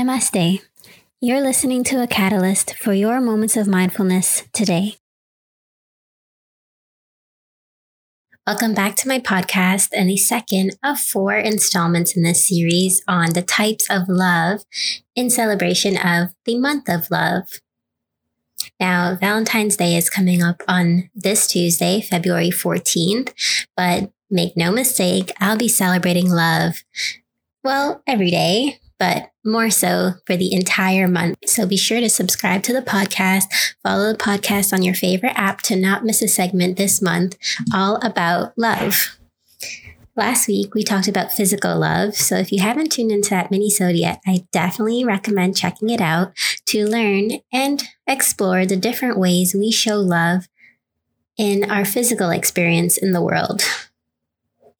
Namaste. You're listening to a catalyst for your moments of mindfulness today. Welcome back to my podcast and the second of four installments in this series on the types of love in celebration of the month of love. Now, Valentine's Day is coming up on this Tuesday, February 14th, but make no mistake, I'll be celebrating love, well, every day, but more so for the entire month. So be sure to subscribe to the podcast, follow the podcast on your favorite app to not miss a segment this month all about love. Last week, we talked about physical love. So if you haven't tuned into that mini yet, I definitely recommend checking it out to learn and explore the different ways we show love in our physical experience in the world.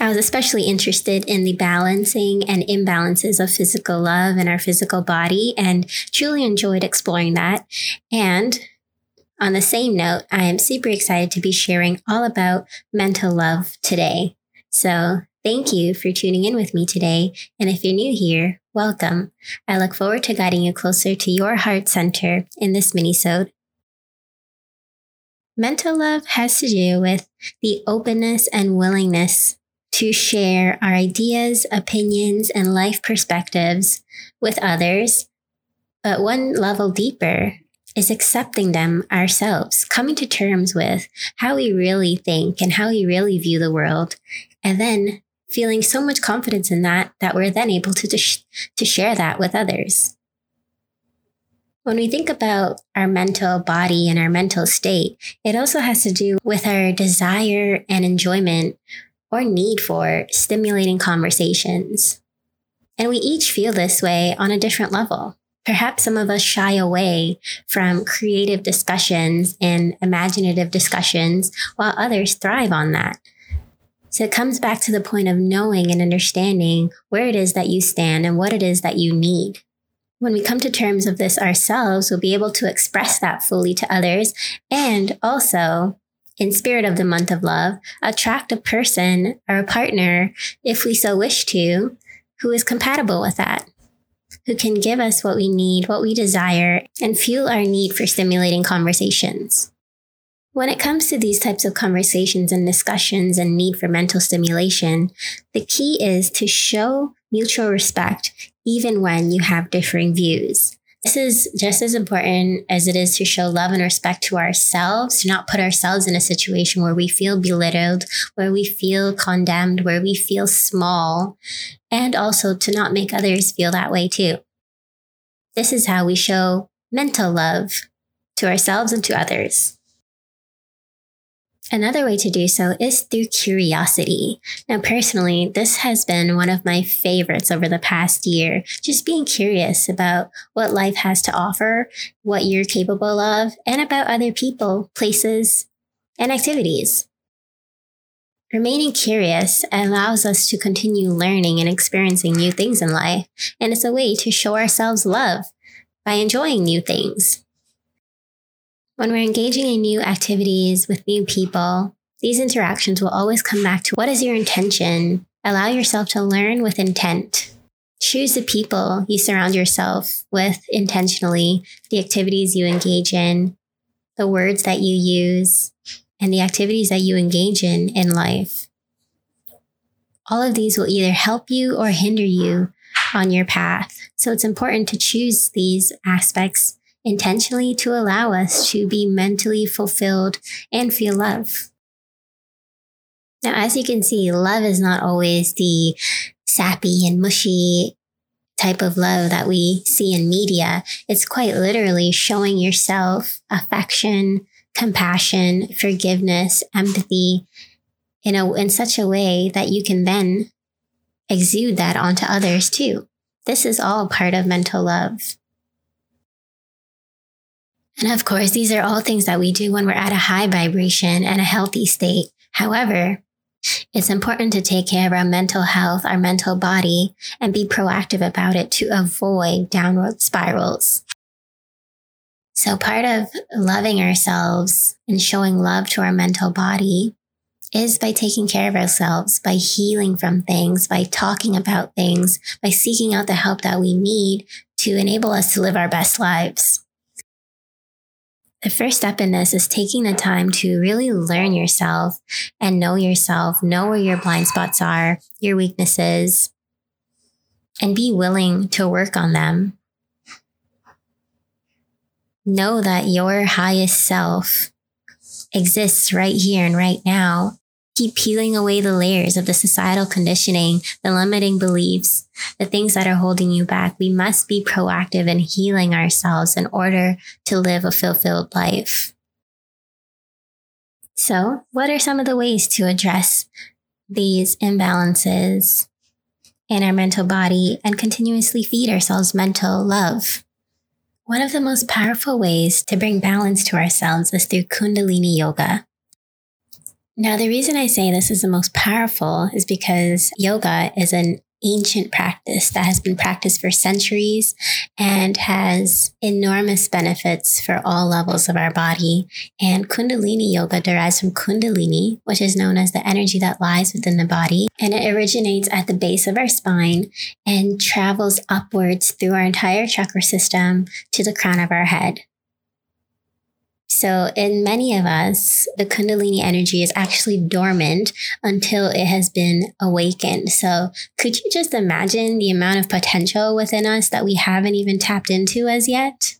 I was especially interested in the balancing and imbalances of physical love and our physical body and truly enjoyed exploring that. And on the same note, I am super excited to be sharing all about mental love today. So thank you for tuning in with me today. And if you're new here, welcome. I look forward to guiding you closer to your heart center in this mini-sode. Mental love has to do with the openness and willingness to share our ideas, opinions, and life perspectives with others. But one level deeper is accepting them ourselves, coming to terms with how we really think and how we really view the world, and then feeling so much confidence in that that we're then able to, to, to share that with others. When we think about our mental body and our mental state, it also has to do with our desire and enjoyment or need for stimulating conversations. And we each feel this way on a different level. Perhaps some of us shy away from creative discussions and imaginative discussions, while others thrive on that. So it comes back to the point of knowing and understanding where it is that you stand and what it is that you need. When we come to terms of this ourselves, we'll be able to express that fully to others and also in spirit of the month of love, attract a person or a partner, if we so wish to, who is compatible with that, who can give us what we need, what we desire, and fuel our need for stimulating conversations. When it comes to these types of conversations and discussions and need for mental stimulation, the key is to show mutual respect even when you have differing views. This is just as important as it is to show love and respect to ourselves, to not put ourselves in a situation where we feel belittled, where we feel condemned, where we feel small, and also to not make others feel that way too. This is how we show mental love to ourselves and to others. Another way to do so is through curiosity. Now, personally, this has been one of my favorites over the past year. Just being curious about what life has to offer, what you're capable of, and about other people, places, and activities. Remaining curious allows us to continue learning and experiencing new things in life, and it's a way to show ourselves love by enjoying new things. When we're engaging in new activities with new people, these interactions will always come back to what is your intention? Allow yourself to learn with intent. Choose the people you surround yourself with intentionally, the activities you engage in, the words that you use, and the activities that you engage in in life. All of these will either help you or hinder you on your path. So it's important to choose these aspects intentionally to allow us to be mentally fulfilled and feel love. Now, as you can see, love is not always the sappy and mushy type of love that we see in media. It's quite literally showing yourself affection, compassion, forgiveness, empathy in a, in such a way that you can then exude that onto others too. This is all part of mental love. And of course, these are all things that we do when we're at a high vibration and a healthy state. However, it's important to take care of our mental health, our mental body, and be proactive about it to avoid downward spirals. So part of loving ourselves and showing love to our mental body is by taking care of ourselves, by healing from things, by talking about things, by seeking out the help that we need to enable us to live our best lives. The first step in this is taking the time to really learn yourself and know yourself, know where your blind spots are, your weaknesses, and be willing to work on them. Know that your highest self exists right here and right now keep peeling away the layers of the societal conditioning, the limiting beliefs, the things that are holding you back. We must be proactive in healing ourselves in order to live a fulfilled life. So, what are some of the ways to address these imbalances in our mental body and continuously feed ourselves mental love? One of the most powerful ways to bring balance to ourselves is through Kundalini Yoga. Now, the reason I say this is the most powerful is because yoga is an ancient practice that has been practiced for centuries and has enormous benefits for all levels of our body. And Kundalini yoga derives from Kundalini, which is known as the energy that lies within the body. And it originates at the base of our spine and travels upwards through our entire chakra system to the crown of our head. So, in many of us, the Kundalini energy is actually dormant until it has been awakened. So, could you just imagine the amount of potential within us that we haven't even tapped into as yet?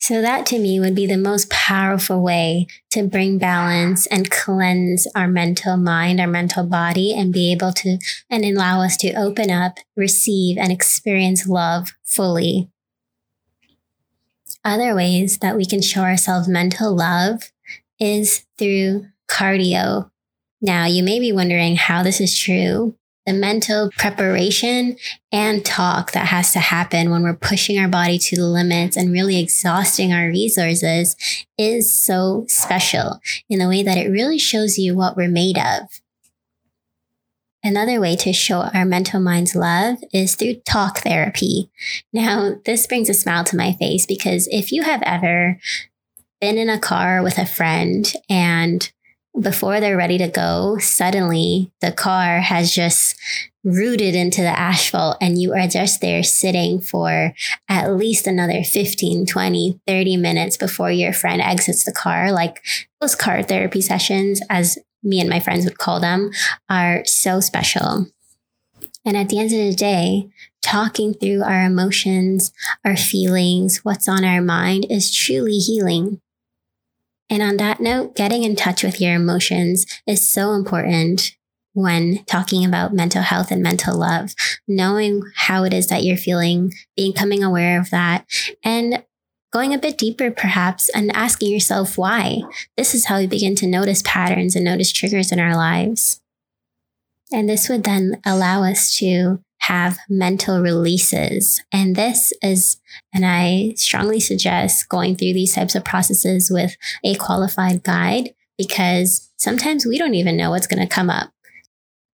So, that to me would be the most powerful way to bring balance and cleanse our mental mind, our mental body, and be able to and allow us to open up, receive, and experience love fully other ways that we can show ourselves mental love is through cardio. Now, you may be wondering how this is true. The mental preparation and talk that has to happen when we're pushing our body to the limits and really exhausting our resources is so special in the way that it really shows you what we're made of. Another way to show our mental mind's love is through talk therapy. Now, this brings a smile to my face because if you have ever been in a car with a friend and before they're ready to go, suddenly the car has just rooted into the asphalt and you are just there sitting for at least another 15, 20, 30 minutes before your friend exits the car. Like those car therapy sessions, as me and my friends would call them, are so special. And at the end of the day, talking through our emotions, our feelings, what's on our mind is truly healing. And on that note, getting in touch with your emotions is so important when talking about mental health and mental love, knowing how it is that you're feeling, becoming aware of that, and going a bit deeper perhaps and asking yourself why. This is how we begin to notice patterns and notice triggers in our lives. And this would then allow us to have mental releases. And this is, and I strongly suggest going through these types of processes with a qualified guide because sometimes we don't even know what's going to come up.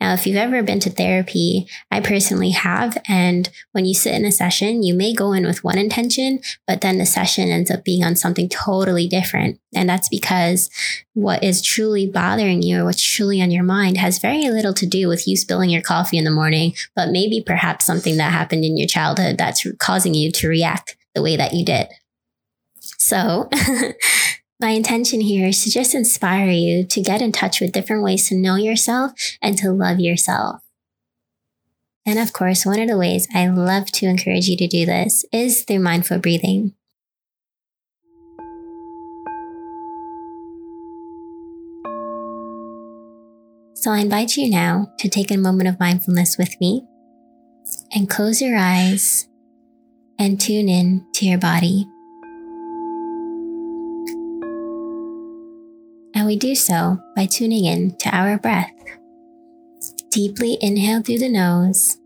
Now, if you've ever been to therapy, I personally have. And when you sit in a session, you may go in with one intention, but then the session ends up being on something totally different. And that's because what is truly bothering you or what's truly on your mind has very little to do with you spilling your coffee in the morning, but maybe perhaps something that happened in your childhood that's causing you to react the way that you did. So My intention here is to just inspire you to get in touch with different ways to know yourself and to love yourself. And of course, one of the ways I love to encourage you to do this is through mindful breathing. So I invite you now to take a moment of mindfulness with me and close your eyes and tune in to your body. We do so by tuning in to our breath. Deeply inhale through the nose.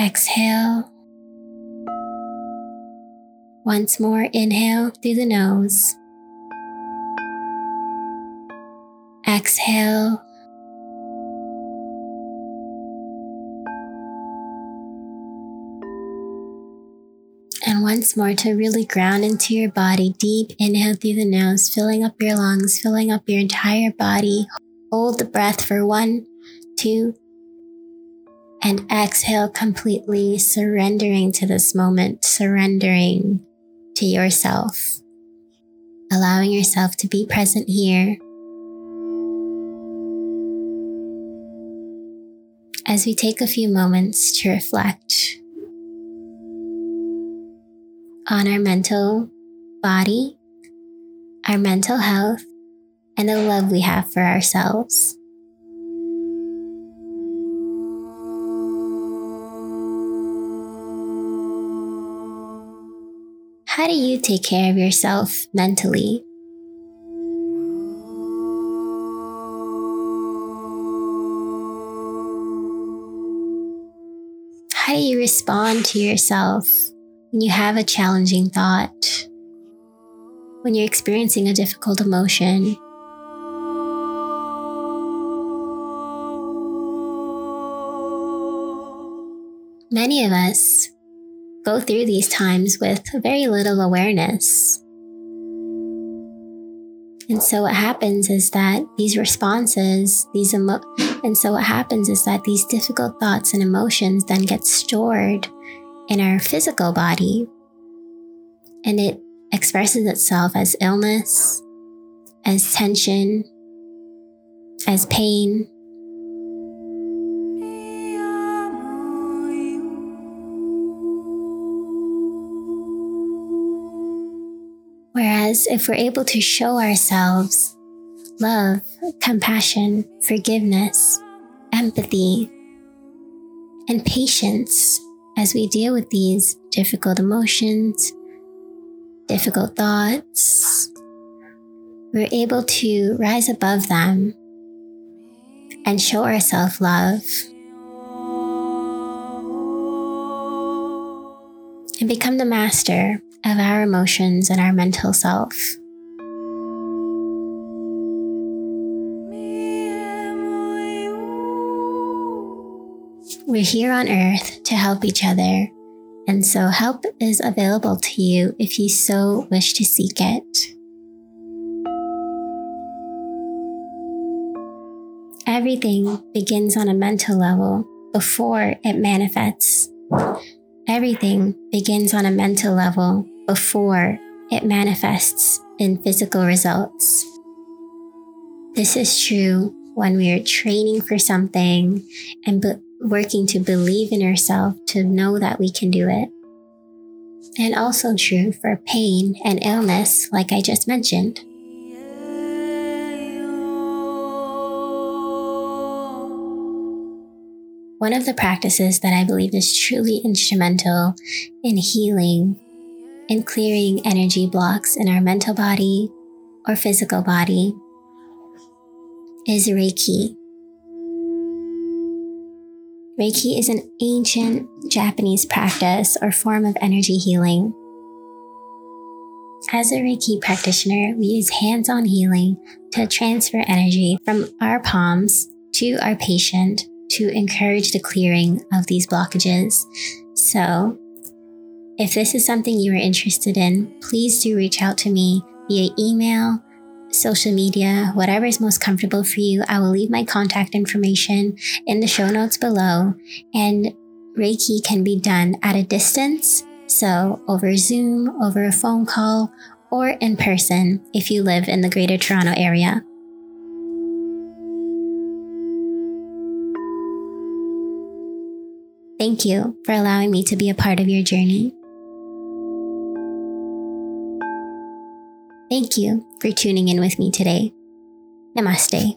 Exhale. Once more, inhale through the nose. Exhale. Once more to really ground into your body. Deep inhale through the nose, filling up your lungs, filling up your entire body. Hold the breath for one, two, And exhale completely, surrendering to this moment, surrendering to yourself, allowing yourself to be present here. As we take a few moments to reflect on our mental body, our mental health, and the love we have for ourselves. How do you take care of yourself mentally? How do you respond to yourself when you have a challenging thought? When you're experiencing a difficult emotion? Many of us go through these times with very little awareness. And so what happens is that these responses, these emo- and so what happens is that these difficult thoughts and emotions then get stored in our physical body and it expresses itself as illness, as tension, as pain, Whereas if we're able to show ourselves love, compassion, forgiveness, empathy, and patience as we deal with these difficult emotions, difficult thoughts, we're able to rise above them and show ourselves love and become the master of our emotions and our mental self. We're here on earth to help each other, and so help is available to you if you so wish to seek it. Everything begins on a mental level before it manifests. Everything begins on a mental level before it manifests in physical results. This is true when we are training for something and be- working to believe in ourselves to know that we can do it. And also true for pain and illness, like I just mentioned. One of the practices that I believe is truly instrumental in healing and clearing energy blocks in our mental body or physical body is Reiki. Reiki is an ancient Japanese practice or form of energy healing. As a Reiki practitioner, we use hands on healing to transfer energy from our palms to our patient to encourage the clearing of these blockages. So, if this is something you are interested in, please do reach out to me via email, social media, whatever is most comfortable for you. I will leave my contact information in the show notes below. And Reiki can be done at a distance, so over Zoom, over a phone call, or in person if you live in the Greater Toronto area. Thank you for allowing me to be a part of your journey. Thank you for tuning in with me today. Namaste.